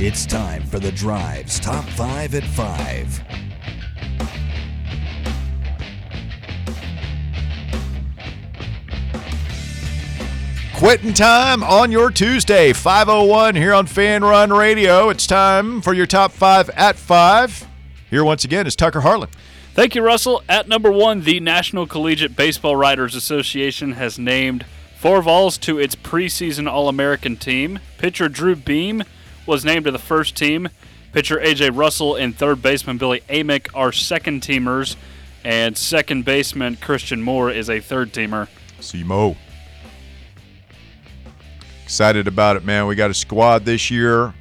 It's time for the Drive's Top 5 at 5. Quitting time on your Tuesday, 501 here on Fan Run Radio. It's time for your top five at five. Here once again is Tucker Harlan. Thank you, Russell. At number one, the National Collegiate Baseball Writers Association has named four Vols to its preseason All American team. Pitcher Drew Beam was named to the first team. Pitcher A.J. Russell and third baseman Billy Amick are second teamers, and second baseman Christian Moore is a third teamer. Simo. Excited about it, man. We got a squad this year.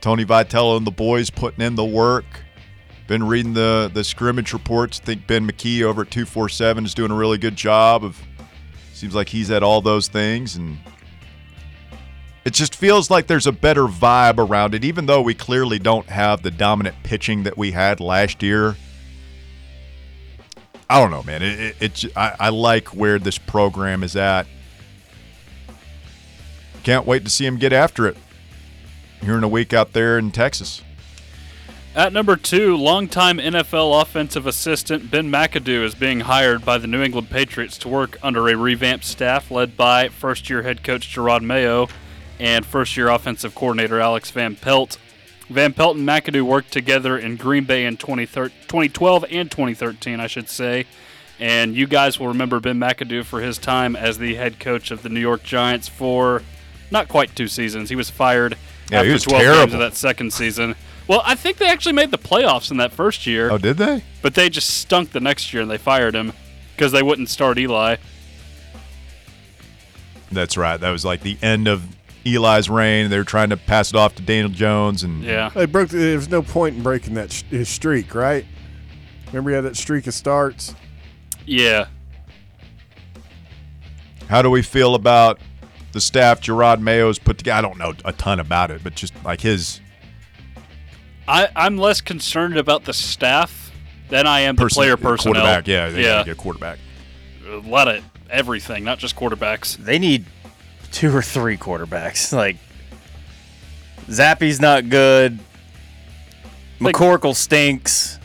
Tony Vitello and the boys putting in the work. Been reading the the scrimmage reports. I think Ben McKee over at 247 is doing a really good job of seems like he's at all those things and it just feels like there's a better vibe around it, even though we clearly don't have the dominant pitching that we had last year. I don't know, man. It, it, I, I like where this program is at. Can't wait to see him get after it here in a week out there in Texas. At number two, longtime NFL offensive assistant Ben McAdoo is being hired by the New England Patriots to work under a revamped staff led by first year head coach Jerod Mayo and first year offensive coordinator Alex Van Pelt. Van Pelt and McAdoo worked together in Green Bay in 2012 and 2013, I should say. And you guys will remember Ben McAdoo for his time as the head coach of the New York Giants for not quite two seasons. He was fired Yeah, after he was 12 games of that second season. Well, I think they actually made the playoffs in that first year, Oh, did they? but they just stunk the next year and they fired him because they wouldn't start Eli. That's right. That was like the end of Eli's reign. They were trying to pass it off to Daniel Jones, and Yeah. They broke. The, there was no point in breaking that sh- his streak, right? Remember, he had that streak of starts. Yeah. How do we feel about the staff Jerod Mayo's put together? I don't know a ton about it, but just like his I, I'm less concerned about the staff than I am the person, player personnel. quarterback. Yeah, they yeah. gotta get a quarterback. A lot of everything, not just quarterbacks. They need two or three quarterbacks. Like Zappe's not good. Like- McCorkle stinks.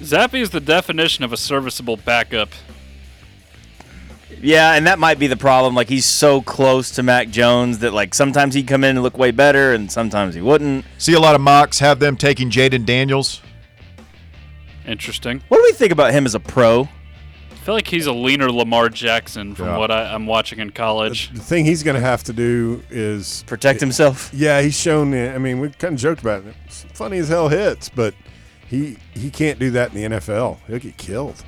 Zappe is the definition of a serviceable backup. Yeah, and that might be the problem. Like he's so close to Mac Jones that like sometimes he'd come in and look way better, and sometimes he wouldn't. See a lot of mocks have them taking Jayden Daniels. Interesting. What do we think about him as a pro? I feel like he's a leaner Lamar Jackson from Yeah. what I, I'm watching in college. The thing he's going to have to do is Protect himself. Yeah, he's shown. I mean, we kind of joked about it. It's funny as hell hits, but he he can't do that in the NFL. He'll get killed.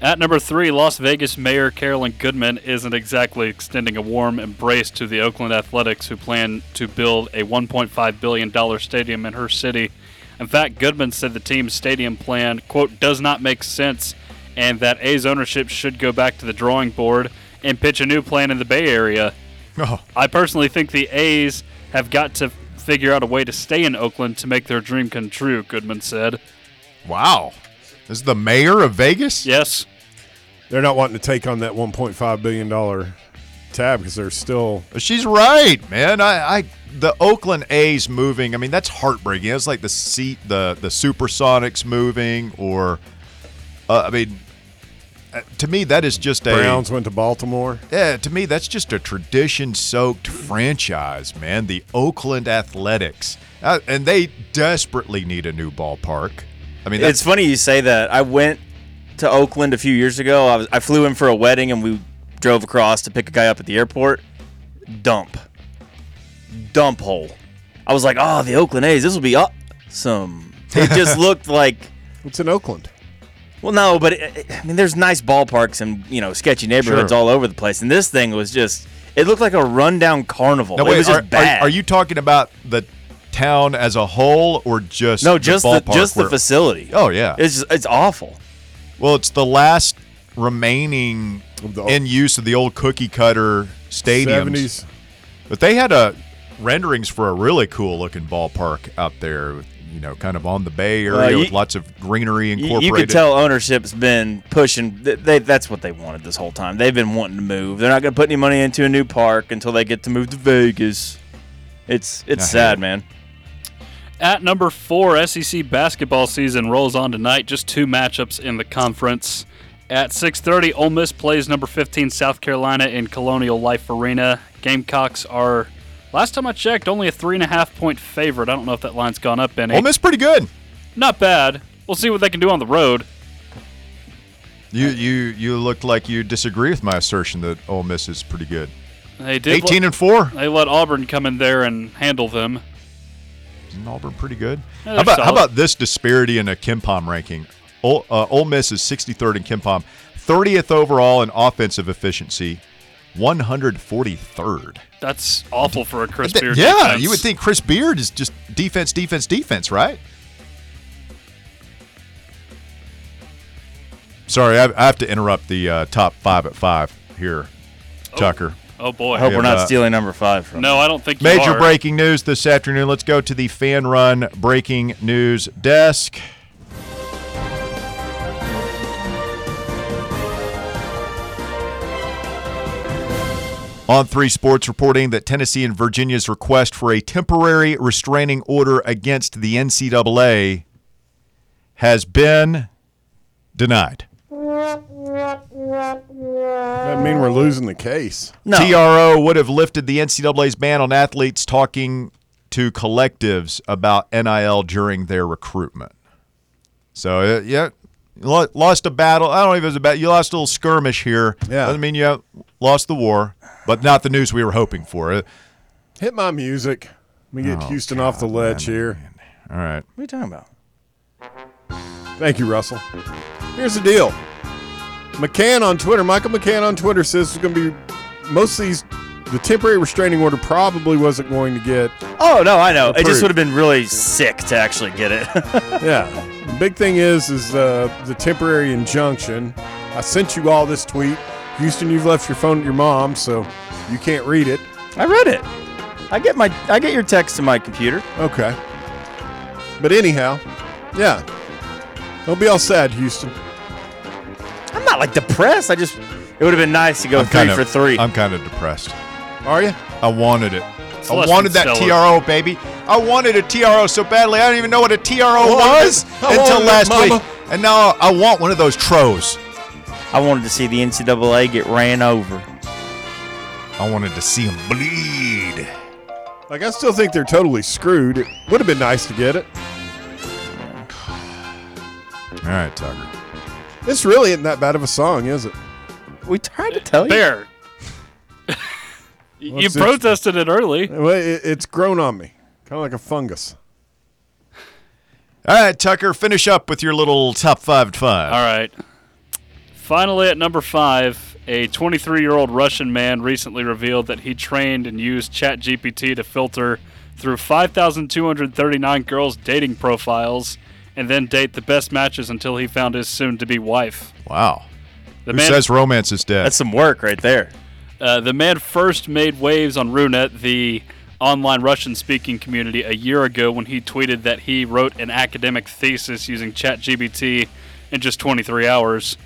At number three, Las Vegas Mayor Carolyn Goodman isn't exactly extending a warm embrace to the Oakland Athletics, who plan to build a $1.5 billion stadium in her city. In fact, Goodman said the team's stadium plan, quote, does not make sense, and that A's ownership should go back to the drawing board and pitch a new plan in the Bay Area. Oh, I personally think the A's have got to figure out a way to stay in Oakland to make their dream come true, Goodman said. wow! This is the mayor of Vegas. Yes, They're not wanting to take on that 1.5 billion dollar tab because they're still. She's right, man. I, I the Oakland A's moving. I mean, that's heartbreaking. It's like the seat, the the Supersonics moving, or uh, I mean, uh, to me, that is just a Browns went to Baltimore. Yeah, to me, that's just a tradition-soaked franchise, man. The Oakland Athletics, uh, and they desperately need a new ballpark. I mean, that's It's funny you say that. I went to Oakland a few years ago. I was I flew in for a wedding and we drove across to pick a guy up at the airport. Dump. Dump hole. I was like, oh, the Oakland A's. This will be awesome. It just looked like. It's in Oakland. Well, no, but it, I mean, there's nice ballparks and you know sketchy neighborhoods Sure. all over the place, and this thing was just. It looked like a rundown carnival. no, it wait, was are, just bad. Are, are you talking about the town as a whole, or just No, just the the, ballpark just the where- facility. Oh yeah, It's just, it's awful. well, it's the last remaining Of the- in use of the old cookie cutter stadiums. 70s. But they had a renderings for a really cool looking ballpark out there. You know, kind of on the Bay Area Well, you- with lots of greenery You, incorporated. you could tell ownership's been pushing. th- They, that's what they wanted this whole time. They've been wanting to move. They're not going to put any money into a new park until they get to move to Vegas. It's it's I sad, man. At number four, SEC basketball season rolls on tonight. Just two matchups in the conference. At 6:30, Ole Miss plays number 15 South Carolina in Colonial Life Arena. Gamecocks are, last time I checked, only a three and a half point favorite. I don't know if that line's gone up any. Ole Miss pretty good. Not bad. We'll see what they can do on the road. You you you looked like you disagree with my assertion that Ole Miss is pretty good. They did. 18 and four. They let Auburn come in there and handle them. Isn't Auburn pretty good? Yeah, how about how about this disparity in a KenPom ranking? Ole, uh, Ole Miss is 63rd in KenPom, 30th overall in offensive efficiency, 143rd. That's awful for a Chris Beard. yeah, defense. you would think Chris Beard is just defense, defense, defense, right? Sorry, I, I have to interrupt the uh, top five at five here, Tucker. Oh boy. I hope Yeah, we're not but- stealing number five from. no, I don't think you Major are. breaking news this afternoon. Let's go to the fan run breaking news desk. On 3 Sports reporting that Tennessee and Virginia's request for a temporary restraining order against the NCAA has been denied. Doesn't mean we're losing the case. No. TRO would have lifted the NCAA's ban on athletes talking to collectives about NIL during their recruitment. So, uh, yeah, lo- lost a battle. I don't know if it was a battle. You lost a little skirmish here. Yeah. Doesn't mean you lost the war, but not the news we were hoping for. Uh, Hit my music. Let me get Oh, Houston off the ledge man, here. All right. What are you talking about? Thank you, Russell. Here's the deal. McCann on Twitter, Michael McCann on Twitter says it's going to be most of these. The temporary restraining order probably wasn't going to get. Oh no, I know. It just would have been really sick to actually get it. Yeah. The big thing is, is uh, the temporary injunction. I sent you all this tweet. Houston, you've left your phone at your mom, so you can't read it. I read it. I get my I get your text to my computer. Okay. But anyhow, yeah. Don't be all sad, Houston. I'm not like depressed. I just it would have been nice to go I'm three kinda- for three. I'm kind of depressed. Are you? I wanted it. I less wanted that stellar. TRO, baby. I wanted a TRO so badly. I don't even know what a TRO wanted was it. Until wanted it, last mama. week. And now I want one of those tros. I wanted to see the NCAA get ran over. I wanted to see them bleed. Like, I still think they're totally screwed. It would have been nice to get it. All right, Tucker. This really isn't that bad of a song, is it? We tried to tell you. Bear. you What's protested it early. Well, it, it's grown on me, kind of like a fungus. All right, Tucker, finish up with your little top five at five. All right. Finally, at number five, a 23 year old Russian man recently revealed that he trained and used ChatGPT to filter through 5,239 girls' dating profiles and then date the best matches until he found his soon to be wife. Wow. The Who man, says romance is dead? That's some work right there. uh, the man first made waves on Runet, the online Russian speaking community, a year ago when he tweeted that he wrote an academic thesis using ChatGPT in just 23 hours.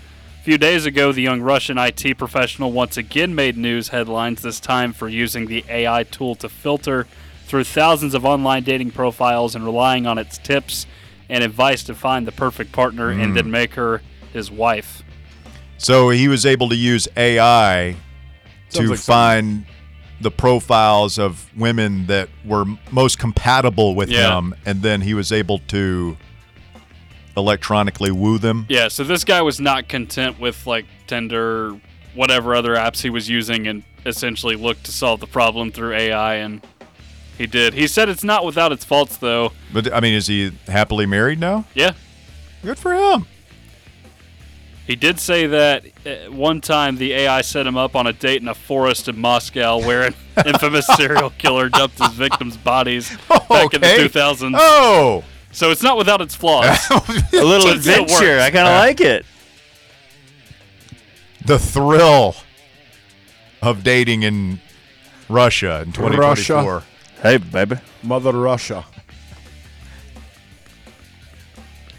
A few days ago, the young Russian IT professional once again made news headlines, this time for using the AI tool to filter through thousands of online dating profiles and relying on its tips and advice to find the perfect partner and mm. then make her his wife. so he was able to use AI Sounds to like find the profiles of women that were most compatible with Yeah. him, and then he was able to electronically woo them. Yeah, so this guy was not content with like Tinder, whatever other apps he was using, and essentially looked to solve the problem through AI, and he did. He said it's not without its faults, though. But I mean, is he happily married now? Yeah, Good for him. He did say that uh, one time the AI set him up on a date in a forest in Moscow, where an infamous serial killer dumped his victims' bodies back in the 2000s. Oh, So it's not without its flaws. A little So it still adventure. I kind of like it. the thrill of dating in Russia in 2024. Russia. Hey, baby. Mother Russia.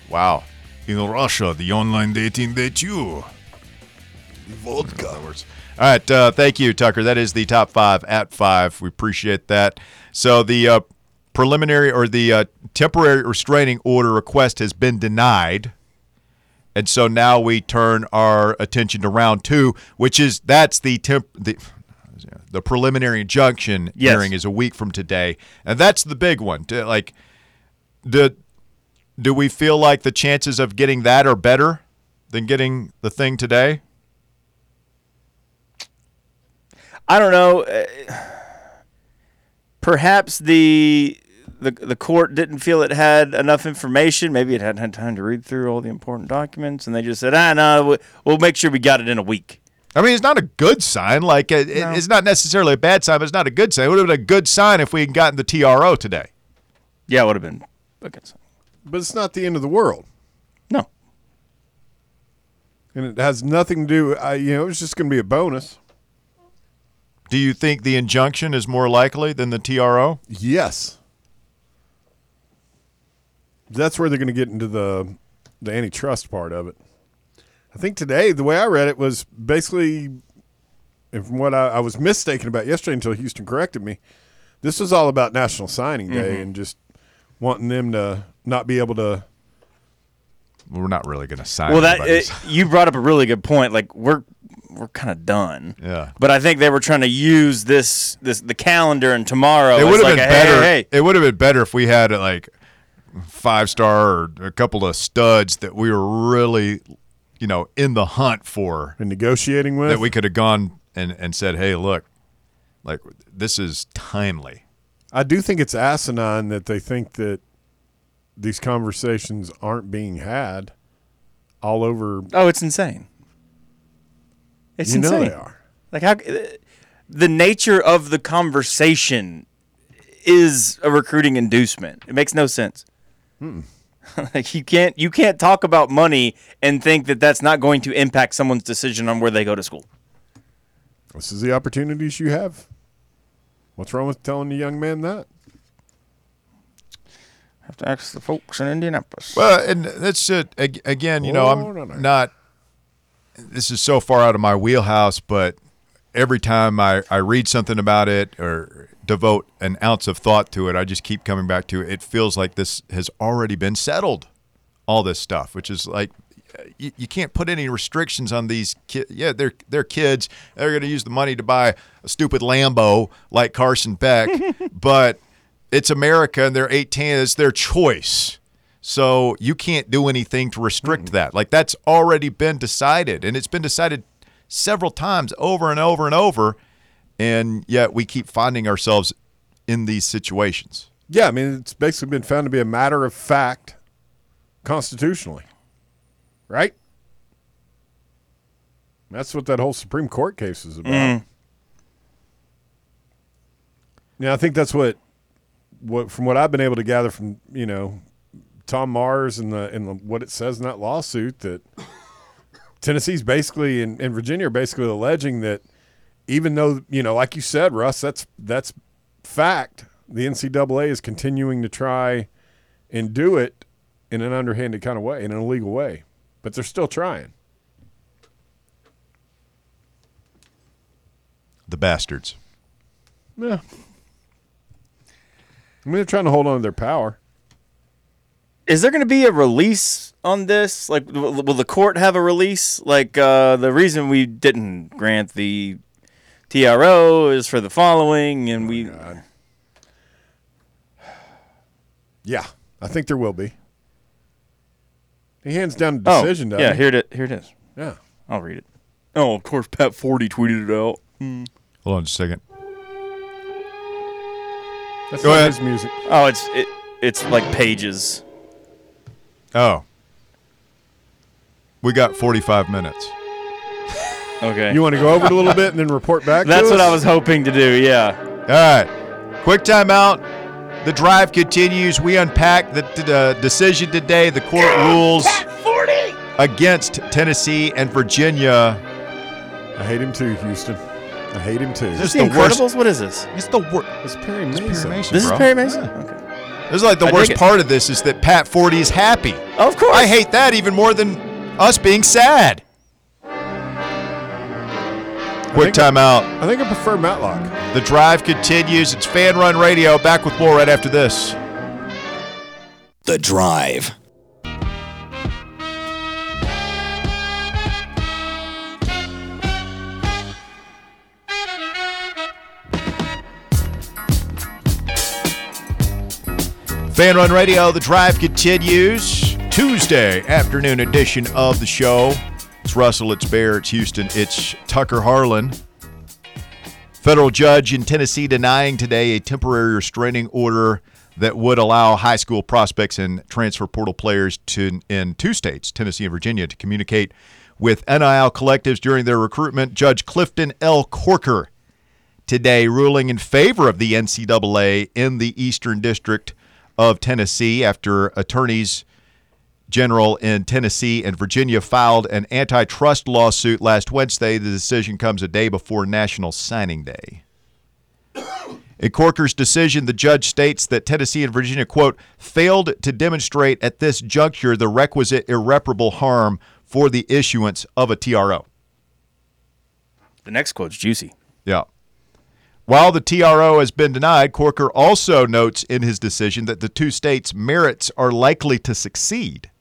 Wow. In Russia, the online dating they too. Vodka. All right, uh, thank you, Tucker. That is the top five at five. We appreciate that. So the uh, preliminary or the uh, temporary restraining order request has been denied, and so now we turn our attention to round two, which is that's the temp the. The preliminary injunction Yes. hearing is a week from today, and that's the big one. To, Like, do do we feel like the chances of getting that are better than getting the thing today? I don't know. uh, Perhaps the the the court didn't feel it had enough information. Maybe it hadn't had time to read through all the important documents, and they just said, "Ah, no, we- we'll make sure we got it in a week." I mean, it's not a good sign. Like, it, No. it's not necessarily a bad sign, but it's not a good sign. It would have been a good sign if we had gotten the TRO today. Yeah, it would have been. Okay, so- But it's not the end of the world. no, And it has nothing to do, I, you know, it's just going to be a bonus. Do you think the injunction is more likely than the TRO? Yes. That's where they're going to get into the the antitrust part of it. I think today, the way I read it was basically, and from what I, I was mistaken about yesterday until Houston corrected me, this was all about National Signing Day mm-hmm. and just wanting them to not be able to. We're not really going to sign. well, that it, you brought up a really good point. Like we're we're kind of done. Yeah. But I think they were trying to use this this the calendar and tomorrow. it as would have like been a, hey, better. Hey, hey. It would have been better if we had like five star or a couple of studs that we were really, you know, in the hunt for. And negotiating with that we could have gone and, and said, hey, look, like this is timely. I do think it's asinine that they think that these conversations aren't being had all over. Oh, it's insane. It's you know insane. they are. Like how the nature of the conversation is a recruiting inducement. It makes no sense. Hmm. like you can't you can't talk about money and think that that's not going to impact someone's decision on where they go to school. This is the opportunities you have. What's wrong with telling the young man that? Have to ask the folks in Indianapolis. Well, and that's it. Again, you know, Oh, no, I'm no. not. This is so far out of my wheelhouse, but every time I, I read something about it or devote an ounce of thought to it, I just keep coming back to it. It feels like this has already been settled, all this stuff, which is like you, you can't put any restrictions on these kids. Yeah, they're they're kids. They're going to use the money to buy a stupid Lambo like Carson Beck, but it's America and they're 18. It's their choice. So you can't do anything to restrict mm. that. Like that's already been decided, and it's been decided several times over and over and over, and yet we keep finding ourselves in these situations. Yeah, I mean, it's basically been found to be a matter of fact constitutionally. Right? That's what that whole Supreme Court case is about. Mm. Yeah, I think that's what what from what I've been able to gather from, you know, Tom Mars and the and the, what it says in that lawsuit that Tennessee's basically and, and Virginia are basically alleging that even though, you know, like you said, Russ, that's that's fact. The NCAA is continuing to try and do it in an underhanded kind of way, in an illegal way, but they're still trying. The bastards. Yeah. I mean, they're trying to hold on to their power. Is there going to be a release on this? Like, will, will the court have a release? Like, uh, the reason we didn't grant the TRO is for the following, and we. Yeah, I think there will be. He hands down a Oh, decision, doesn't yeah, he? here it here it is. Yeah. I'll read it. Oh, of course, Pat Forde tweeted it out. Hold on just a second. That's Go not ahead. his music. Oh, it's it, it's like pages. Oh. We got 45 minutes. Okay, You want to go over it a little bit and then report back? to that's what us? I was hoping to do. Yeah. All right. Quick timeout. The drive continues. We unpack the, the uh, decision today. The court rules 40. against Tennessee and Virginia. I hate him too, Houston. I hate him too. This Is is the the worst. Incredibles? What is this? It's the worst. It's Perry Mason. This is bro. Perry Mason. Yeah. Okay. This is like the I worst part of this is that Pat Forde is happy. Of course. I hate that even more than us being sad. Quick think I- timeout. I think I prefer Matlock. The drive continues. It's Fan Run Radio. Back with more right after this. The Drive. Fan Run Radio, the drive continues. Tuesday afternoon edition of the show. It's Russell, it's Bear, it's Houston, it's Tucker Harlan. Federal judge in Tennessee denying today a temporary restraining order that would allow high school prospects and transfer portal players to in two states, Tennessee and Virginia, to communicate with NIL collectives during their recruitment. Judge Clifton L. Corker today ruling in favor of the NCAA in the Eastern District of Tennessee after attorneys general in Tennessee and Virginia filed an antitrust lawsuit last Wednesday. The decision comes a day before National Signing Day. In Corker's decision, the judge states that Tennessee and Virginia, quote, failed to demonstrate at this juncture the requisite irreparable harm for the issuance of a TRO. The next quote's juicy. Yeah. While the TRO has been denied, Corker also notes in his decision that the two states' merits are likely to succeed.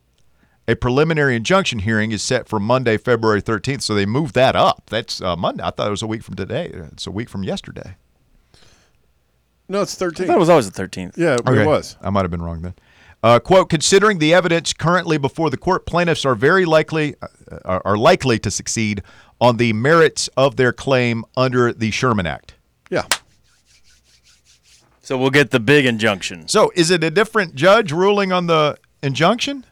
A preliminary injunction hearing is set for Monday, February 13th, so they moved that up. That's uh, Monday. I thought it was a week from today. It's a week from yesterday. No, it's I 13. thought it was always the 13th. yeah, it was. I might have been wrong then. Uh, quote: Considering the evidence currently before the court, plaintiffs are very likely uh, are, are likely to succeed on the merits of their claim under the Sherman Act. Yeah. So we'll get the big injunction. So, is it a different judge ruling on the injunction?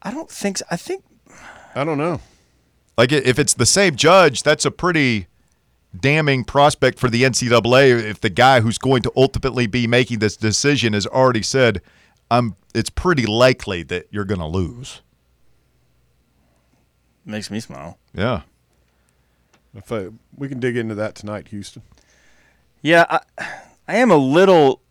I don't think so. I think I don't know. Like, if it's the same judge, that's a pretty damning prospect for the NCAA. If the guy who's going to ultimately be making this decision has already said, "I'm," it's pretty likely that you're going to lose. makes me smile. Yeah. If I, we can dig into that tonight, Houston. Yeah, I, I am a little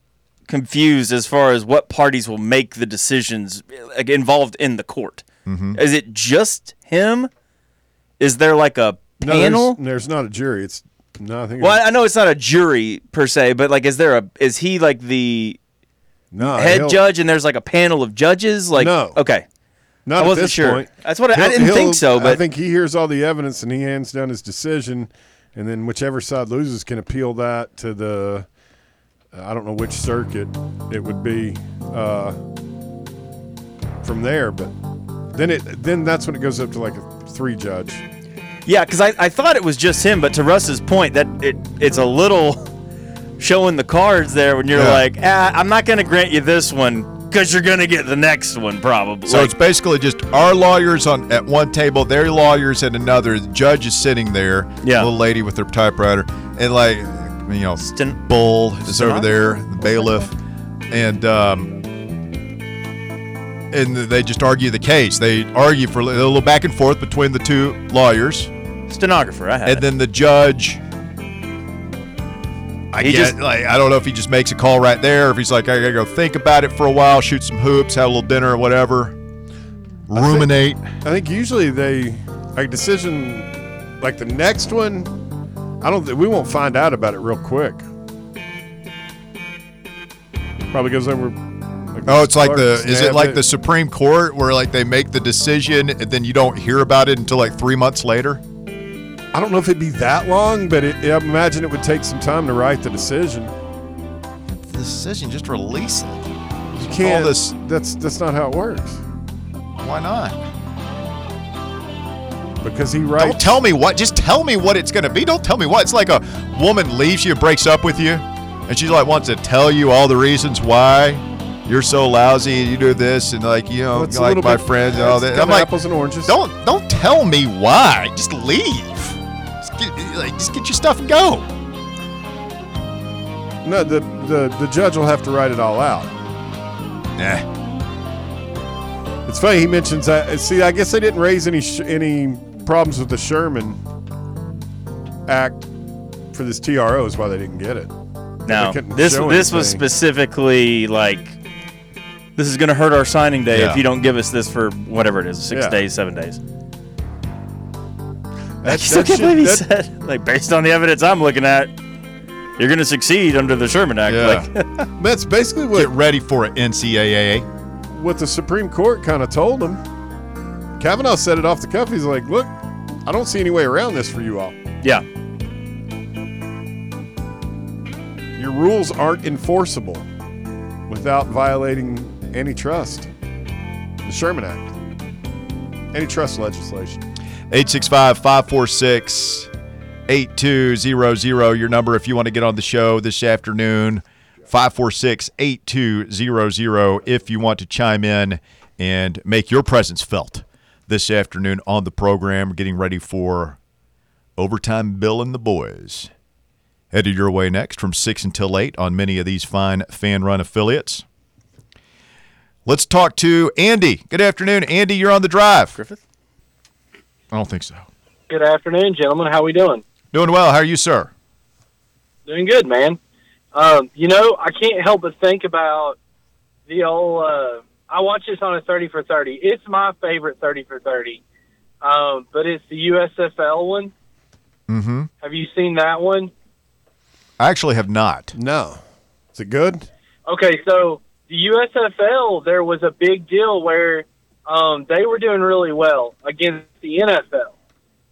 confused as far as what parties will make the decisions like, involved in the court. Mm-hmm. Is it just him? Is there like a No, panel? there's, there's not a jury. It's no. I think. well, I know it's not a jury per se, but like, is there a? Is he like the no, head judge, and there's like a panel of judges? Like, No. okay, Not I at wasn't this sure. point. That's what I, I didn't think so, But I think he hears all the evidence and he hands down his decision, and then whichever side loses can appeal that to the. I don't know which circuit it would be uh, from there, but then it then that's when it goes up to like a three judge. Yeah, because I, I thought it was just him, but to Russ's point, that it it's a little showing the cards there when you're Yeah. like, ah, I'm not going to grant you this one because you're going to get the next one probably. So it's basically just our lawyers on at one table, their lawyers at another. The judge is sitting there, Yeah. little lady with her typewriter, and like you know, Sten- Bull is over there, the bailiff, and um, and they just argue the case. They argue for a little back and forth between the two lawyers, stenographer, I had. and it. then the judge. I He guess, just- like I don't know if he just makes a call right there, or if he's like, I gotta go think about it for a while, shoot some hoops, have a little dinner or whatever, ruminate. I think usually they like decision like the next one. I don't. think We won't find out about it real quick. Probably goes over. Like Oh, it's like the is it like the Supreme Court where like they make the decision and then you don't hear about it until like three months later? I don't know if it'd be that long, but it, I imagine it would take some time to write the decision. The decision, just release it. You can't. this- That's that's not how it works. Why not? Because he writes. Don't tell me what. Just tell me what it's gonna be. Don't tell me what. It's like a woman leaves you, breaks up with you, and she's like wants to tell you all the reasons why you're so lousy. And you do this and like you know Well, like my bit- friends and all that. I'm like, apples and oranges. don't don't tell me why. Just leave. Just get, like just get your stuff and go. No, the, the the judge will have to write it all out. Nah. It's funny he mentions that. Uh, see, I guess they didn't raise any sh- any problems with the Sherman Act for this TRO is why they didn't get it. no, couldn't this show this was specifically like this is going to hurt our signing day Yeah. if you don't give us this for whatever it is, six Yeah. days, seven days. I still that can't should- believe he that- said, like, based on the evidence I'm looking at, you're going to succeed under the Sherman Act. Yeah. Like, That's basically what. Get what ready for it, NCAA. what the Supreme Court kind of told him. Kavanaugh said it off the cuff. He's like, "Look, I don't see any way around this for you all. yeah. Your rules aren't enforceable without violating antitrust, the Sherman Act, antitrust legislation." 865 546 8200. Your number if you want to get on the show this afternoon. 546 8200 if you want to chime in and make your presence felt this afternoon on the program. Getting ready for Overtime Bill and the Boys. Headed your way next from 6 until 8 on many of these fine fan run affiliates. Let's talk to Andy. Good afternoon. Andy, you're on the drive. Griffith? I don't think so. Good afternoon, gentlemen. How are we doing? Doing well. How are you, sir? Doing good, man. Um, you know, I can't help but think about the old. Uh, I watch this on a thirty for thirty. It's my favorite thirty for thirty, um, but it's the USFL one. Mm-hmm. Have you seen that one? I actually have not. No, is it good? Okay, so the USFL, there was a big deal where um, they were doing really well against the NFL,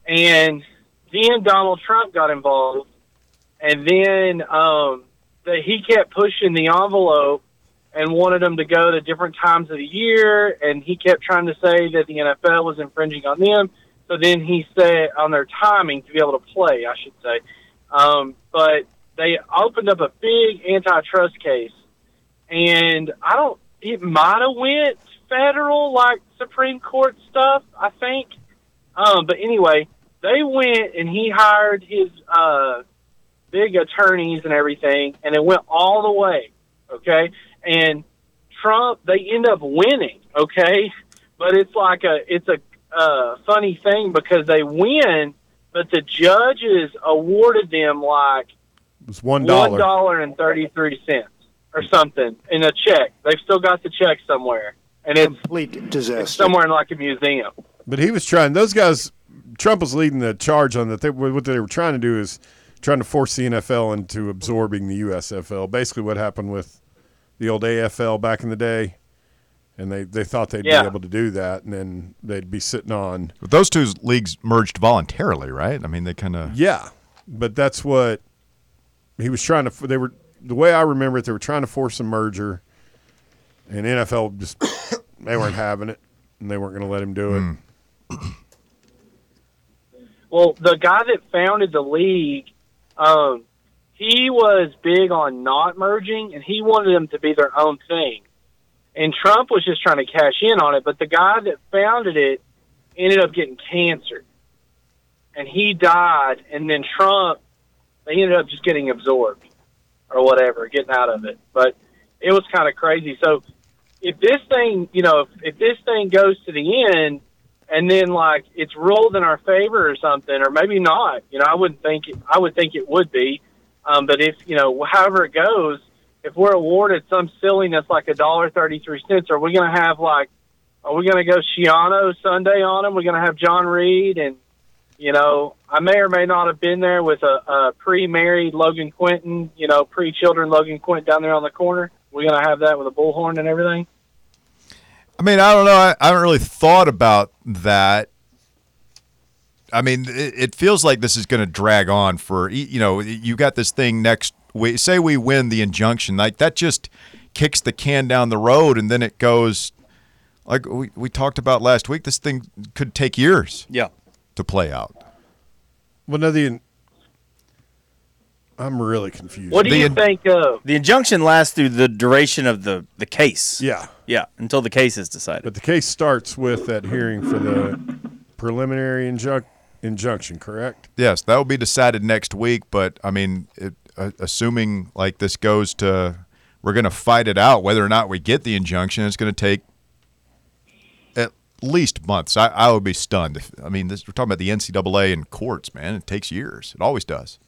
and then Donald Trump got involved, and then um, the, he kept pushing the envelope and wanted them to go to different times of the year, and he kept trying to say that the NFL was infringing on them. So then he said on their timing to be able to play, I should say. Um, but they opened up a big antitrust case and I don't. It might have went federal, like Supreme Court stuff. I think. Um, but anyway, they went and he hired his uh, big attorneys and everything, and it went all the way. Okay, and Trump, they end up winning. Okay, but it's like a it's a uh, funny thing because they win, but the judges awarded them like It was one dollar and thirty three cents or something in a check. They've still got the check somewhere, and it's, complete disaster. it's somewhere in like a museum. But he was trying. Those guys, Trump was leading the charge on that. They, what they were trying to do is trying to force the NFL into absorbing the USFL. Basically, what happened with the old AFL back in the day, and they they thought they'd Yeah. be able to do that, and then they'd be sitting on. But those two leagues merged voluntarily, right? I mean, they kind of. Yeah, but that's what he was trying to. They were the way I remember it. They were trying to force a merger, and NFL just they weren't having it, and they weren't going to let him do it. Well, the guy that founded the league, um, he was big on not merging, and he wanted them to be their own thing. And Trump was just trying to cash in on it, but the guy that founded it ended up getting cancer, and he died. And then Trump, they ended up just getting absorbed or whatever, getting out of it. But it was kind of crazy. So if this thing, you know, if, if this thing goes to the end, and then like it's ruled in our favor or something, or maybe not. You know, I wouldn't think it, I would think it would be, um, but if you know, however it goes, if we're awarded some silliness like a dollar thirty three cents, are we going to have like, are we going to go Schiano Sunday on them? We're going to have John Reed and. You know, I may or may not have been there with a, a pre-married Logan Quinton, you know, pre-children Logan Quinton down there on the corner. We're gonna have that with a bullhorn and everything. I mean, I don't know. I, I haven't really thought about that. I mean, it, it feels like this is going to drag on for you know. You got this thing next. We say we win the injunction, like that just kicks the can down the road, and then it goes. Like we, we talked about last week, this thing could take years Yeah. to play out. Well, no, the I'm really confused. What do The you in- think of? The injunction lasts through the duration of the, the case. Yeah, Yeah, until the case is decided. but the case starts with that hearing for the preliminary injunc- injunction, correct? Yes, that will be decided next week. But I mean, it, uh, assuming like this goes to, we're going to fight it out. Whether or not we get the injunction, it's going to take at least months. I, I would be stunned. If, I mean, this, we're talking about the NCAA and courts, man. It takes years. It always does.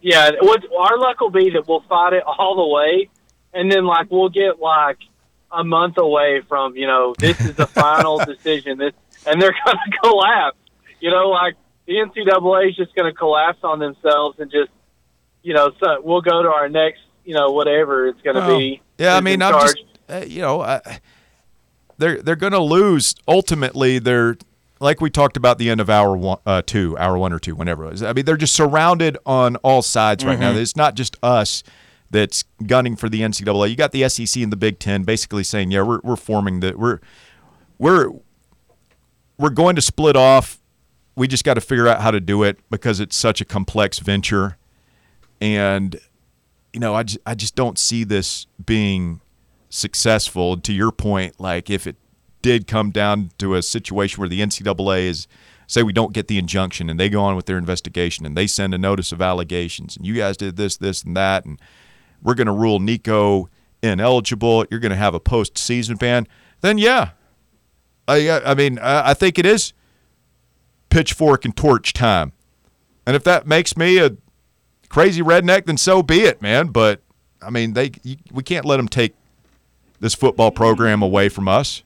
Yeah, what our luck will be that we'll fight it all the way, and then like we'll get like a month away from you know this is the final decision. This and they're gonna collapse. You know, like the NCAA is just going to collapse on themselves and just, you know, so we'll go to our next, you know, whatever it's going to Well, be. Yeah, I mean, in I'm charge. just uh, you know, uh, they're they're going to lose ultimately. They're like we talked about the end of hour one, uh, two, hour one or two, whenever it was. I mean, they're just surrounded on all sides right now. It's not just us that's gunning for the NCAA. You got the SEC and the Big Ten basically saying, yeah, we're we're forming the we're we're we're going to split off. We just got to figure out how to do it because it's such a complex venture, and you know, I just, I just don't see this being successful. To your point, like if it did come down to a situation where the NCAA is, say, we don't get the injunction and they go on with their investigation and they send a notice of allegations and you guys did this, this, and that, and we're going to rule Nico ineligible. You're going to have a postseason ban. Then yeah, I uh, I mean I, think it is pitchfork and torch time, and if that makes me a crazy redneck, then so be it, man. But I mean, they you, we can't let them take this football program away from us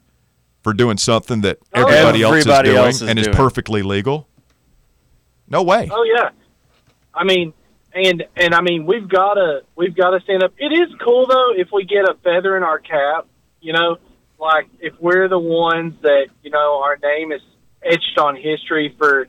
for doing something that oh, everybody, Everybody else else is is doing and is perfectly legal. No way. Oh yeah, I mean, and and I mean, we've got to we've got to stand up. It is cool though if we get a feather in our cap. You know, like if we're the ones that you know our name is etched on history for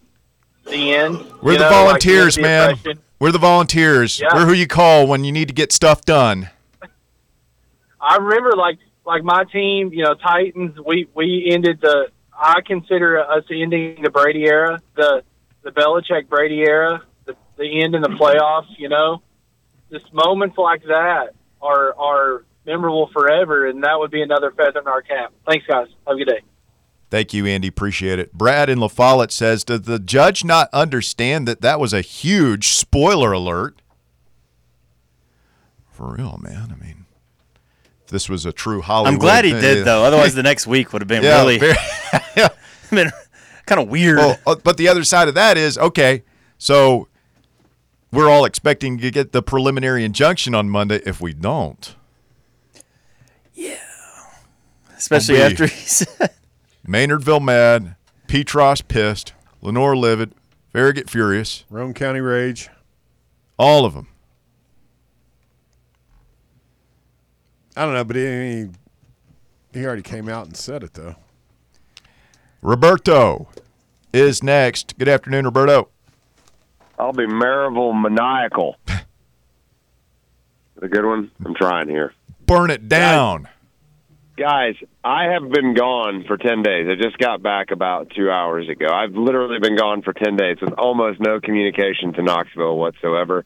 the end. We're the know, volunteers, the man. oppression. We're the volunteers. Yeah. We're who you call when you need to get stuff done. I remember like like my team, you know, Titans. We we ended the. I consider us ending the Brady era, the the Belichick Brady era, the the end in the playoffs. You know, just moments like that are are memorable forever, and that would be another feather in our cap. Thanks, guys. Have a good day. Thank you, Andy. Appreciate it. Brad in La Follette says, Did the judge not understand that that was a huge spoiler alert? For real, man. I mean, this was a true Hollywood. I'm glad he thing- did though. Otherwise, the next week would have been Yeah, really very- been kind of weird. well, uh, but the other side of that is okay. So we're all expecting to get the preliminary injunction on Monday. If we don't, yeah, Especially be- after he said, Maynardville mad, Petros pissed, Lenoir livid, Farragut furious, Roane County Rage. all of them. I don't know, but he, he already came out and said it though. Roberto is next. Good afternoon, Roberto. I'll be Maryville maniacal. a good one. I'm trying here, Burn it down. guys. I have been gone for ten days. I just got back about two hours ago. I've literally been gone for ten days with almost no communication to Knoxville whatsoever.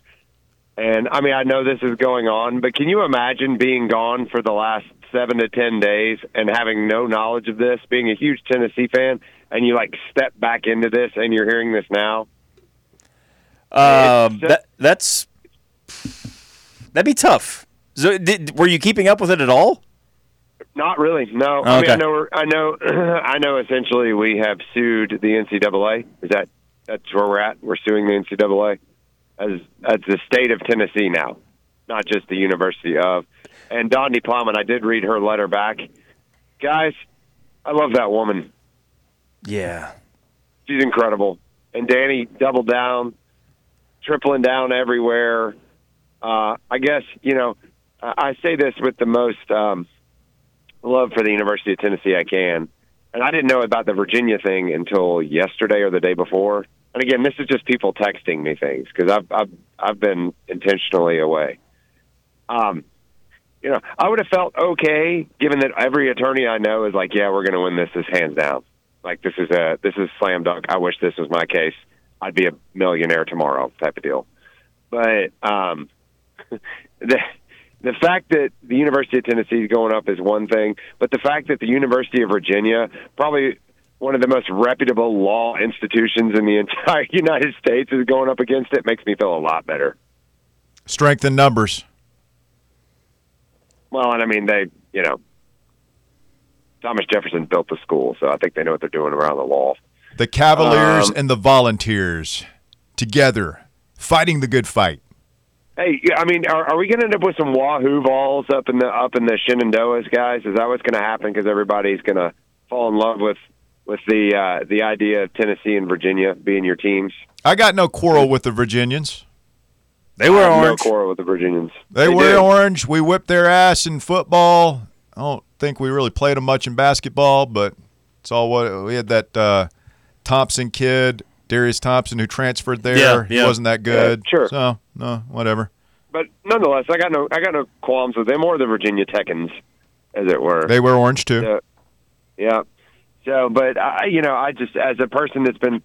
And I mean, I know this is going on, but can you imagine being gone for the last seven to ten days and having no knowledge of this? Being a huge Tennessee fan, and you like step back into this, and you're hearing this now. Um, It's- that, "That's that'd be tough." So, did, were you keeping up with it at all? Not really. No. I mean, Okay. I know. we're- I know. I know. Essentially, we have sued the NCAA. Is that that's where we're at? We're suing the NCAA as as the state of Tennessee now, not just the University of. And Donde Plowman, I did read her letter back. Guys, I love that woman. Yeah. She's incredible. And Danny doubled down, tripling down everywhere. Uh, I guess you know. I say this with the most um, love for the University of Tennessee I can, and I didn't know about the Virginia thing until yesterday or the day before. And again, this is just people texting me things because I've, I've I've been intentionally away. Um, you know, I would have felt okay given that every attorney I know is like, yeah, we're going to win this. This hands down. Like this is a this is slam dunk. I wish this was my case. I'd be a millionaire tomorrow, type of deal. But um, the the fact that the University of Tennessee is going up is one thing, but the fact that the University of Virginia, probably one of the most reputable law institutions in the entire United States, is going up against it, makes me feel a lot better. Strength in numbers. Well, and I mean they, you know, Thomas Jefferson built the school, so I think they know what they're doing around the law. The Cavaliers Um, and the Volunteers together fighting the good fight. Hey, I mean, are, are we going to end up with some Wahoo balls up in the up in the Shenandoahs, guys? Is that what's going to happen? Because everybody's going to fall in love with with the uh, the idea of Tennessee and Virginia being your teams. I got no quarrel with the Virginians. They were orange. No quarrel with the Virginians. They, were did. orange. We whipped their ass in football. I don't think we really played them much in basketball, but it's all what we had that uh, Thompson kid, Darius Thompson, who transferred there. Yeah, he yeah. wasn't that good. Yeah, sure. So no, whatever. But nonetheless, I got no I got no qualms with them or the Virginia Techans, as it were. They wear orange too. So, yeah. So, but I, you know, I just as a person that's been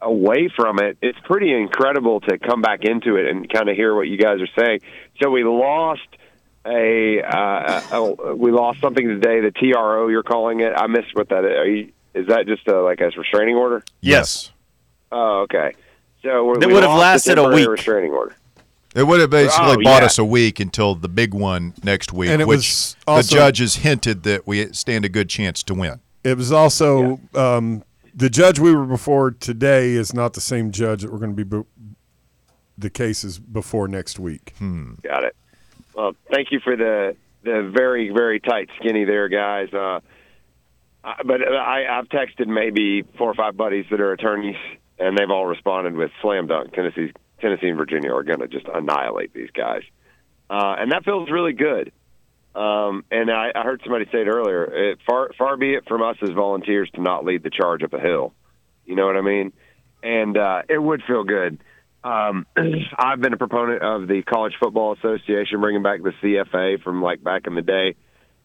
away from it, it's pretty incredible to come back into it and kind of hear what you guys are saying. So we lost a, uh, a we lost something today. The TRO you're calling it. I missed what that is. Are you, is that just a, like a restraining order? Yes. Oh, okay. So we That we would have lasted a week. Restraining order. It would have basically Oh, bought yeah. us a week until the big one next week, And it which was the also- judges hinted that we stand a good chance to win. It was also um, the judge we were before today is not the same judge that we're going to be be- the cases before next week. Got it. Well, thank you for the the very very tight skinny there, guys. Uh, I- but I, I've texted maybe four or five buddies that are attorneys, and they've all responded with slam dunk. Tennessee, Tennessee, and Virginia are going to just annihilate these guys, uh, and that feels really good. Um, and I, I heard somebody say it earlier. It, far far be it from us as volunteers to not lead the charge up a hill. You know what I mean? And uh, it would feel good. Um, I've been a proponent of the College Football Association bringing back the CFA from like back in the day,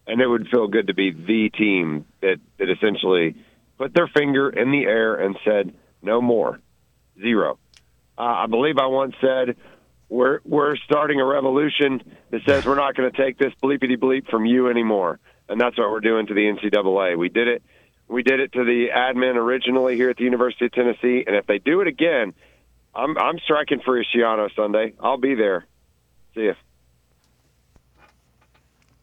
and it would feel good to be the team that that essentially put their finger in the air and said no more, zero. Uh, I believe I once said we're we're starting a revolution that says we're not going to take this bleepity bleep from you anymore, and that's what we're doing to the NCAA. We did it. We did it to the admin originally here at the University of Tennessee, and if they do it again, I'm I'm striking for Ishiano Sunday. I'll be there. See you.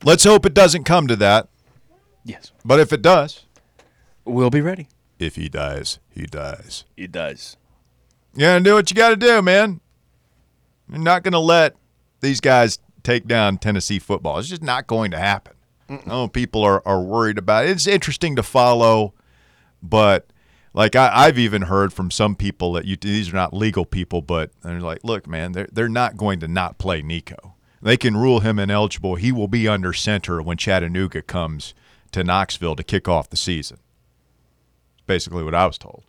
Let's hope it doesn't come to that. Yes. But if it does, We'll be ready. if he dies, he dies. He does. You gotta do what you gotta do, man. You're not gonna let these guys take down Tennessee football. It's just not going to happen. Oh, people are, are worried about it. It's interesting to follow, but like I, I've even heard from some people that you these are not legal people, but they're like, look, man, they're they're not going to not play Nico. They can rule him ineligible. He will be under center when Chattanooga comes to Knoxville to kick off the season. Basically, what I was told.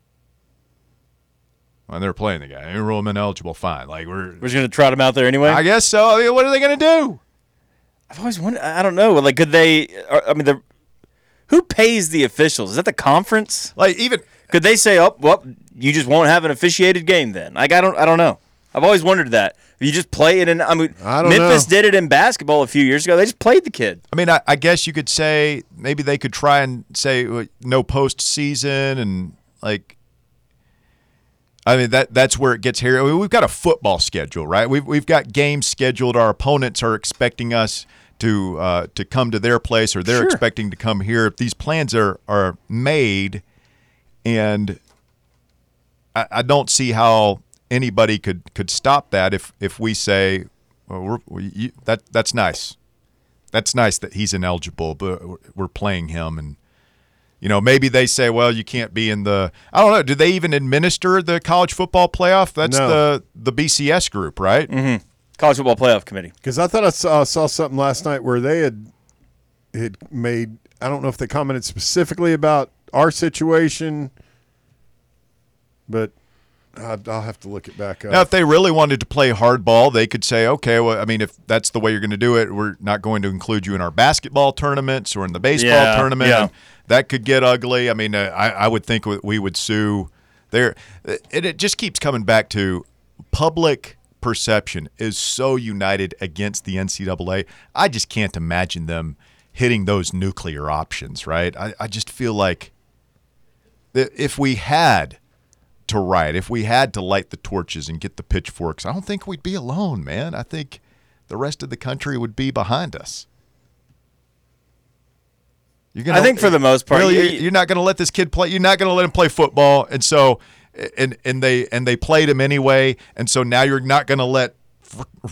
When they're playing the guy, you rule him ineligible, fine. Like we're, We're just gonna trot him out there anyway. I guess so. I mean, what are they going to do? I've always wondered. I don't know. Like, could they? I mean, the who pays the officials? Is that the conference? Like even Could they say, "Oh, well, you just won't have an officiated game then"? Like, I don't. I don't know. I've always wondered that. You just play it in. I mean, I Memphis know. did it in basketball a few years ago. They just played the kid. I mean, I, I guess you could say maybe they could try and say no postseason and like. I mean that that's where it gets here. I mean, we've got a football schedule, right? We've we've got games scheduled. Our opponents are expecting us to uh, to come to their place, or they're Sure. expecting to come here. If these plans are are made, and I, I don't see how anybody could could stop that if if we say, well, we're, we, you, that that's nice that's nice that he's ineligible, but we're- we're playing him, and you know maybe they say, well, you can't be in the. I don't know. Do they even administer the college football playoff? That's No. the the BCS group, right? Mm-hmm. College football playoff committee. Because I thought I saw, saw something last night where they had had made. I don't know if they commented specifically about our situation, but I, I'll have to look it back up. Now, if they really wanted to play hardball, they could say, okay, well, I mean, if that's the way you're going to do it, we're not going to include you in our basketball tournaments or in the baseball Yeah, tournament. yeah. That could get ugly. I mean, uh, I, I would think we would sue. There, it, it just keeps coming back to public perception is so united against the NCAA. I just can't imagine them hitting those nuclear options, right? I, I just feel like if we had to riot, if we had to light the torches and get the pitchforks, I don't think we'd be alone, man. I think the rest of the country would be behind us. You're I think for the most part, really, you- you're, you're not going to let this kid play. You're not going to let him play football, and so and and they and they played him anyway, and so now you're not going to let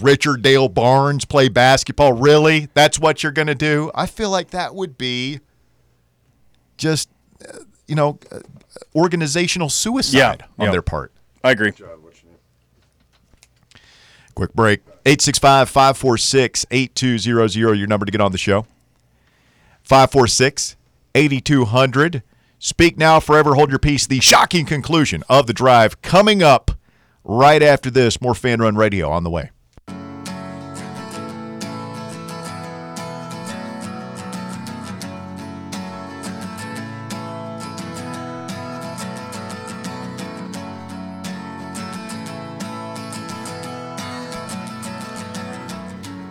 Richard Dale Barnes play basketball. Really, that's what you're going to do? I feel like that would be just you know, uh, organizational suicide Yeah, on yeah. their part. I agree. Quick break. 865 546 8200, your number to get on the show. 546 8200. Speak now, forever hold your peace. The shocking conclusion of the drive coming up right after this. More Fan Run Radio on the way.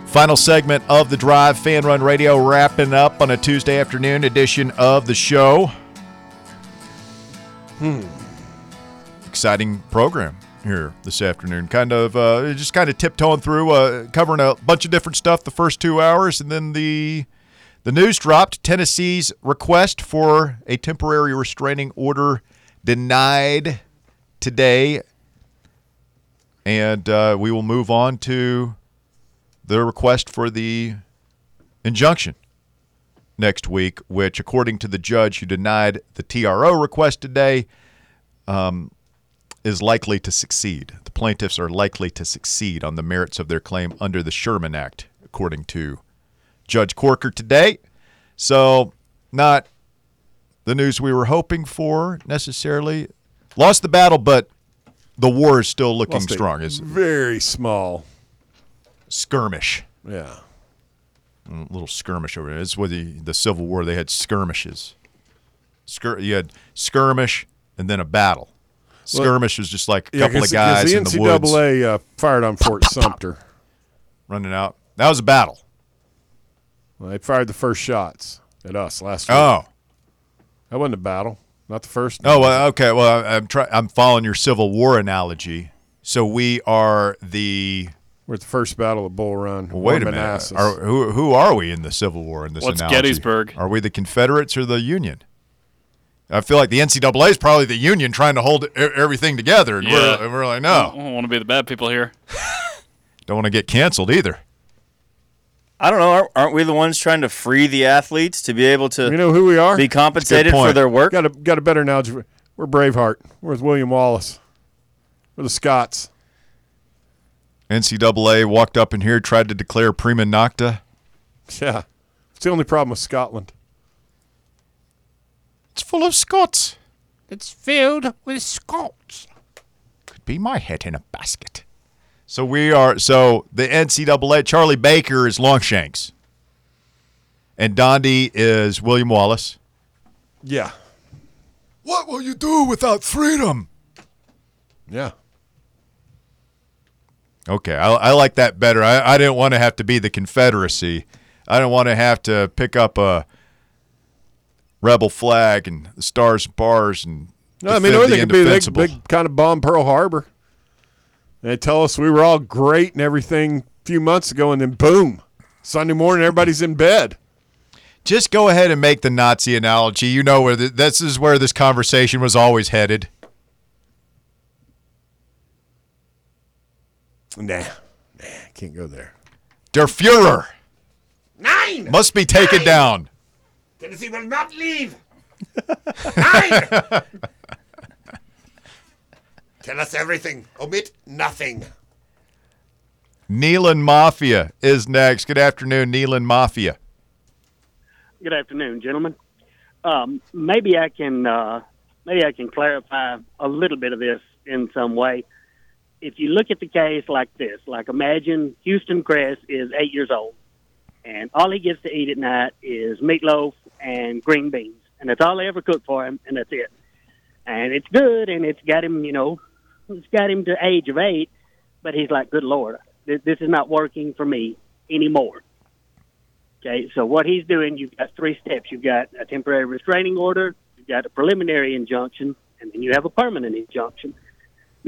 Final segment of the drive, Fan Run Radio, wrapping up on a Tuesday afternoon edition of the show. Hmm. Exciting program here this afternoon. Kind of uh, just kind of tiptoeing through, uh, covering a bunch of different stuff the first two hours, and then the the news dropped. Tennessee's request for a temporary restraining order denied today, and uh, we will move on to the request for the injunction next week, which, according to the judge who denied the TRO request today, um, is likely to succeed. The plaintiffs are likely to succeed on the merits of their claim under the Sherman Act, according to Judge Corker today. So, not the news we were hoping for necessarily. Lost the battle, but the war is still looking Lost strong. Is very small. Skirmish. Yeah. a little skirmish over there. It's with the, the Civil War. They had skirmishes. Skir- you had skirmish and then a battle. Skirmish was just like a Yeah, couple of guys the in the woods NCAA uh, fired on Fort Sumter. running out. That was a battle. Well, they fired the first shots at us last week. Oh, That wasn't a battle. Not the first. oh, well, okay. Well, I'm try- I'm following your Civil War analogy. So we are the. We're at the first battle of Bull Run. Well, wait a Won minute. Are, who who are we in the Civil War in this What's analogy? Gettysburg? Are we the Confederates or the Union? I feel like the NCAA is probably the Union trying to hold everything together, and Yeah. we're, and we're like, I no, don't want to be the bad people here. don't want to get canceled either. I don't know. Aren't, aren't we the ones trying to free the athletes to be able to you know who we are? be compensated for their work? got a got a better analogy. We're Braveheart. We're with William Wallace. We're the Scots. NCAA walked up in here, tried to declare prima nocte. Yeah. It's the only problem with Scotland. It's full of Scots. It's filled with Scots. Could be my head in a basket. So we are. So the NCAA. Charlie Baker is Longshanks, and Donde is William Wallace. Yeah. What will you do without freedom? Yeah. Okay, I, I like that better. I, I didn't want to have to be the Confederacy. I didn't want to have to pick up a rebel flag and the stars and bars and. No, I mean, or the they could be they, indefensible. they kind of bomb Pearl Harbor. They tell us we were all great and everything a few months ago, and then boom, Sunday morning everybody's in bed. Just go ahead and make the Nazi analogy. You know where the, this is where this conversation was always headed. Nah, nah, can't go there. Der Fuhrer. Nine must be taken down. Tennessee will not leave. Nine. Tell us everything. Omit nothing. Neyland Mafia is next. Good afternoon, Neyland Mafia. Good afternoon, gentlemen. Um, maybe I can uh, maybe I can clarify a little bit of this in some way. If you look at the case like this, like imagine Houston Cress is eight years old, and all he gets to eat at night is meatloaf and green beans, and that's all they ever cook for him, and that's it. And it's good, and it's got him, you know, it's got him to age of eight, but he's like, good lord, this, this is not working for me anymore. Okay, so what he's doing, you've got three steps. You've got a temporary restraining order, you've got a preliminary injunction, and then you have a permanent injunction.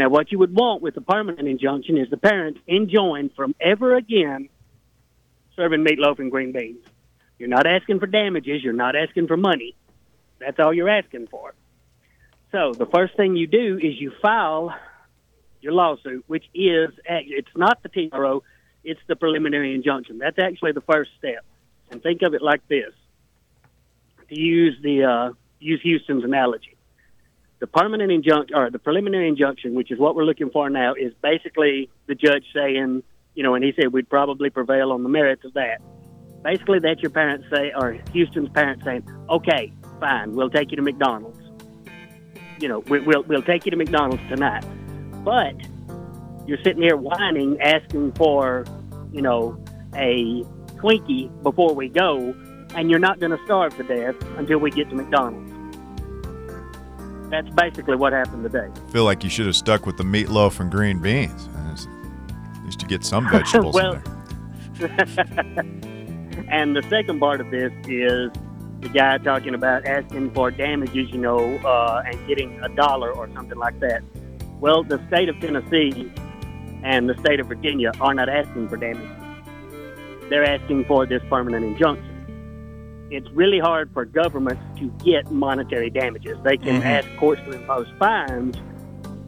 Now, what you would want with a permanent injunction is the parents enjoined from ever again serving meatloaf and green beans. You're not asking for damages, you're not asking for money. That's all you're asking for. So, the first thing you do is you file your lawsuit, which is, it's not the TRO, it's the preliminary injunction. That's actually the first step. And think of it like this: to use the uh, use Houston's analogy. The permanent injunction or the preliminary injunction, which is what we're looking for now, is basically the judge saying, you know, and he said we'd probably prevail on the merits of that. Basically, that's your parents say, or Houston's parents saying, okay, fine, we'll take you to McDonald's. You know, we, we'll we'll take you to McDonald's tonight, but you're sitting here whining, asking for, you know, a Twinkie before we go, and you're not going to starve to death until we get to McDonald's. That's basically what happened today. I feel like you should have stuck with the meatloaf and green beans. At least you get some vegetables Well- in there. And the second part of this is the guy talking about asking for damages, you know, uh, and getting a dollar or something like that. Well, the state of Tennessee and the state of Virginia are not asking for damages. They're asking for this permanent injunction. It's really hard for governments to get monetary damages. They can Mhm. ask courts to impose fines,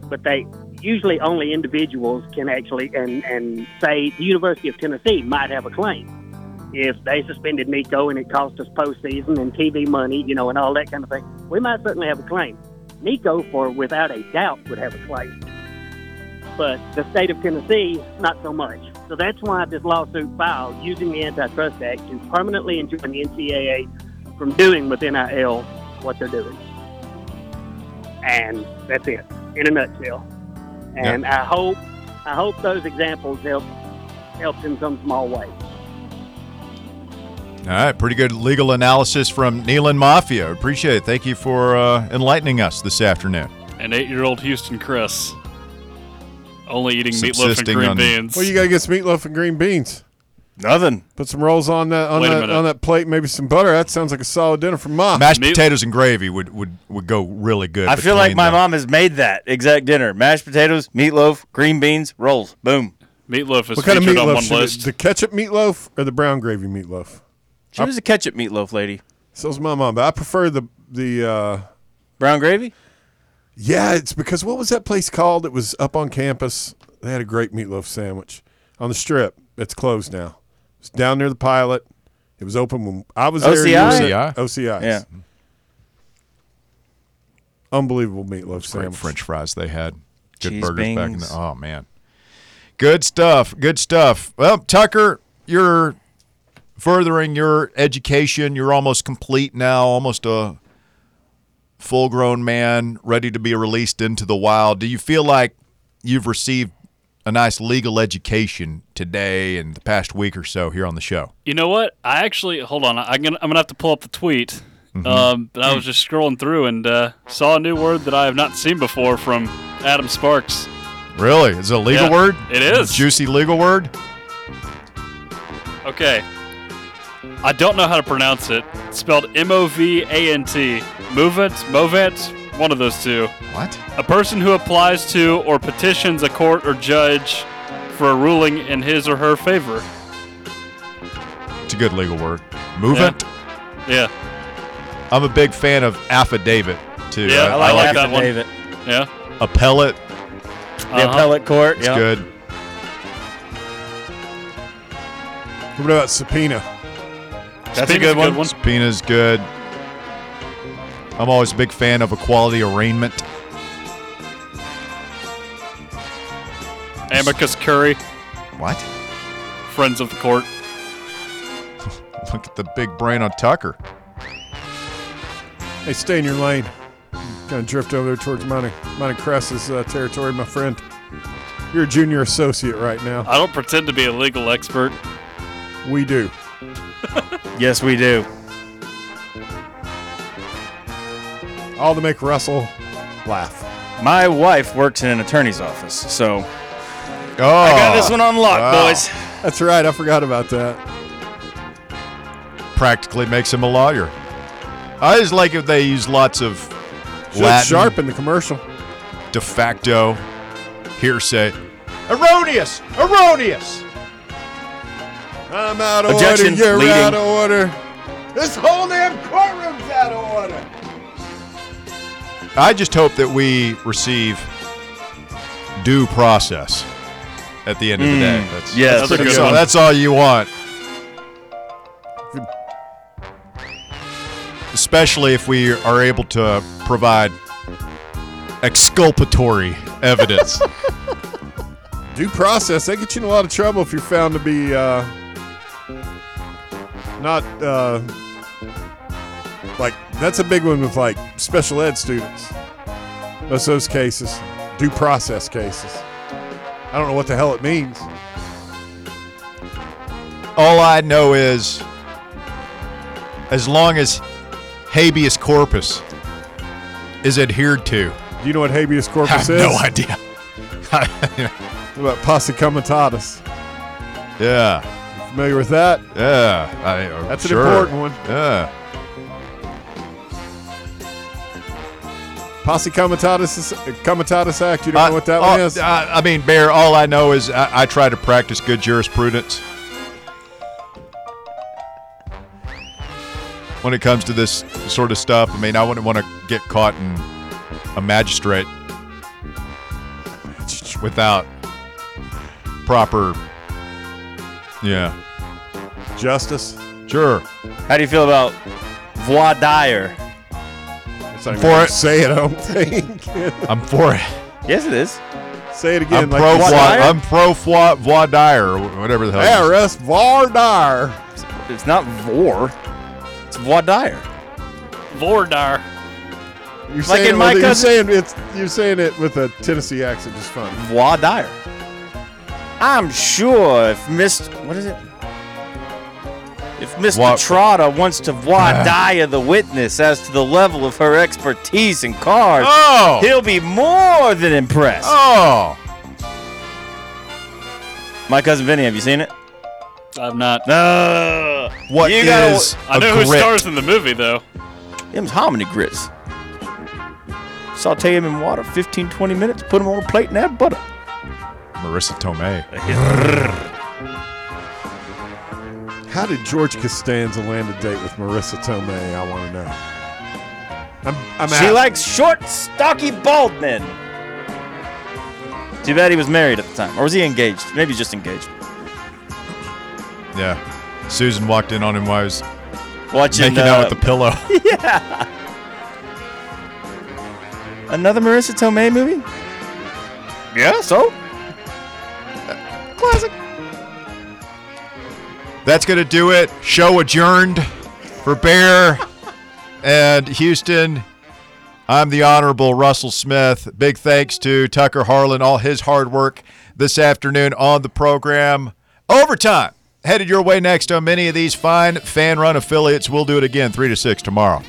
but they usually only individuals can actually and and say the University of Tennessee might have a claim if they suspended Nico and it cost us postseason and TV money, you know, and all that kind of thing. We might certainly have a claim. Nico, for without a doubt, would have a claim, but the state of Tennessee, not so much. So that's why this lawsuit filed using the Antitrust Act to permanently enjoin the NCAA from doing with NIL what they're doing. And that's it, in a nutshell. And I hope, I hope those examples help, helped in some small way. All right, pretty good legal analysis from Neyland Mafia. Appreciate it. Thank you for uh, enlightening us this afternoon. And eight-year-old Houston Chris, only eating meatloaf and Subsisting green on- beans. Well, you got against meatloaf and green beans? Nothing. Put some rolls on that on Wait a that minute. on that plate, maybe some butter. That sounds like a solid dinner for mom. Mashed Meat- potatoes and gravy would, would, would go really good. I feel like between my the- mom has made that exact dinner: mashed potatoes, meatloaf, green beans, rolls. Boom. meatloaf is what kind of featured on meatloaf? one should it- list. the ketchup meatloaf or the brown gravy meatloaf? She was a ketchup meatloaf lady. So So's my mom, but I prefer the the. uh Brown gravy. Yeah, it's because what was that place called? It was up on campus. They had a great meatloaf sandwich on the strip. It's closed now. It's down near the pilot. It was open when I was there. OCI? there. OCI? OCI. Yeah. Unbelievable meatloaf Great sandwich. French fries they had. Good Cheese burgers back in the. Oh man, good stuff. Good stuff. Well, Tucker, you're furthering your education. You're almost complete now. Almost a full-grown man, ready to be released into the wild. Do you feel like you've received a nice legal education today and the past week or so here on the show? You know what? I actually hold on. I'm gonna I'm gonna have to pull up the tweet. Mm-hmm. Um, but I was just scrolling through and uh, saw a new word that I have not seen before from Adam Sparks. Really? Is it a legal Yeah, word? it is. Juicy legal word? Okay. I don't know how to pronounce it. It's spelled M O V A N T. Movant, Movant, one of those two. What? A person who applies to or petitions a court or judge for a ruling in his or her favor. It's a good legal word. Movement? Yeah. I'm a big fan of affidavit too. Yeah, I, I like that one. affidavit. Yeah. appellate. The Uh-huh. appellate court. It's yeah. good. What about subpoena? That's a Subpoena's good one. one. Subpoena's good. I'm always a big fan of a quality arraignment. Amicus Curry, What? friends of the court. Look at the big brain on Tucker. Hey, stay in your lane. Kind of drift over there towards Monte, Monte Crest's uh, territory, my friend. You're a junior associate right now. I don't pretend to be a legal expert. We do. Yes, we do. All to make Russell laugh. My wife works in an attorney's office, so Oh, I got this one oh, on lock, wow. boys. That's right. I forgot about that. Practically makes him a lawyer. I just like if they use lots of Should Latin sharp in the commercial. de facto hearsay. Erroneous! Erroneous! I'm out of Objection, order. You're leading. out of order. This whole damn courtroom's out of order. I just hope that we receive due process at the end of the day. That's, yes. that's, That's a good all, one. that's all you want. especially if we are able to provide exculpatory evidence. Due process, they get you in a lot of trouble if you're found to be uh, not uh, like that's a big one with like special ed students. Most those cases, due process cases. I don't know what the hell it means. All I know is, as long as habeas corpus is adhered to, Do you know what habeas I corpus have is? no idea. What about posse comitatus? yeah, Familiar with that? yeah. I, uh, That's an important one. Yeah. Posse comitatus, uh, comitatus act. You don't I- know what that all- one is? I, I mean, Bear, all I know is I, I try to practice good jurisprudence. When it comes to this sort of stuff, I mean, I wouldn't want to get caught in a magistrate without proper. Yeah, Justice. sure. How do you feel about voir dire? That's not even For how you it. Say it. I don't think. I'm for it. Yes, it is. say it again. I'm like pro. you voir Voir, said. dire? I'm pro voir, voir dire or whatever the hell. it is. Arrest Vardar. It's not vor. It's voir dire. Vordar. You're Like saying, in it my with- you're cousin- saying it's you're saying it with a Tennessee accent, just fun. Voir dire. I'm sure if Miss what is it? If Mr. What- Trotter wants to voir ah. dire the witness as to the level of her expertise in cars, Oh. he'll be more than impressed. Oh. My cousin Vinny, have you seen it? I've not. No. What You is gotta- I a know grit? who stars in the movie though. Them's hominy grits. Saute them in water 15, 20 minutes, put them on a plate and add butter. Marisa Tomei. How did George Costanza land a date with Marisa Tomei? I want to know. I'm, I'm She out. likes short, stocky, bald men. Too bad he was married at the time. Or was he engaged? Maybe just engaged. Yeah. Susan walked in on him while he was Watching making out uh, with the pillow. Yeah. Another Marisa Tomei movie? Yeah, so? Classic. That's going to do it. Show adjourned for Bear and Houston. I'm the Honorable Russell Smith. Big thanks to Tucker Harlan, all his hard work this afternoon on the program. Overtime headed your way next on many of these fine fan run affiliates. We'll do it again, 3 to 6 tomorrow.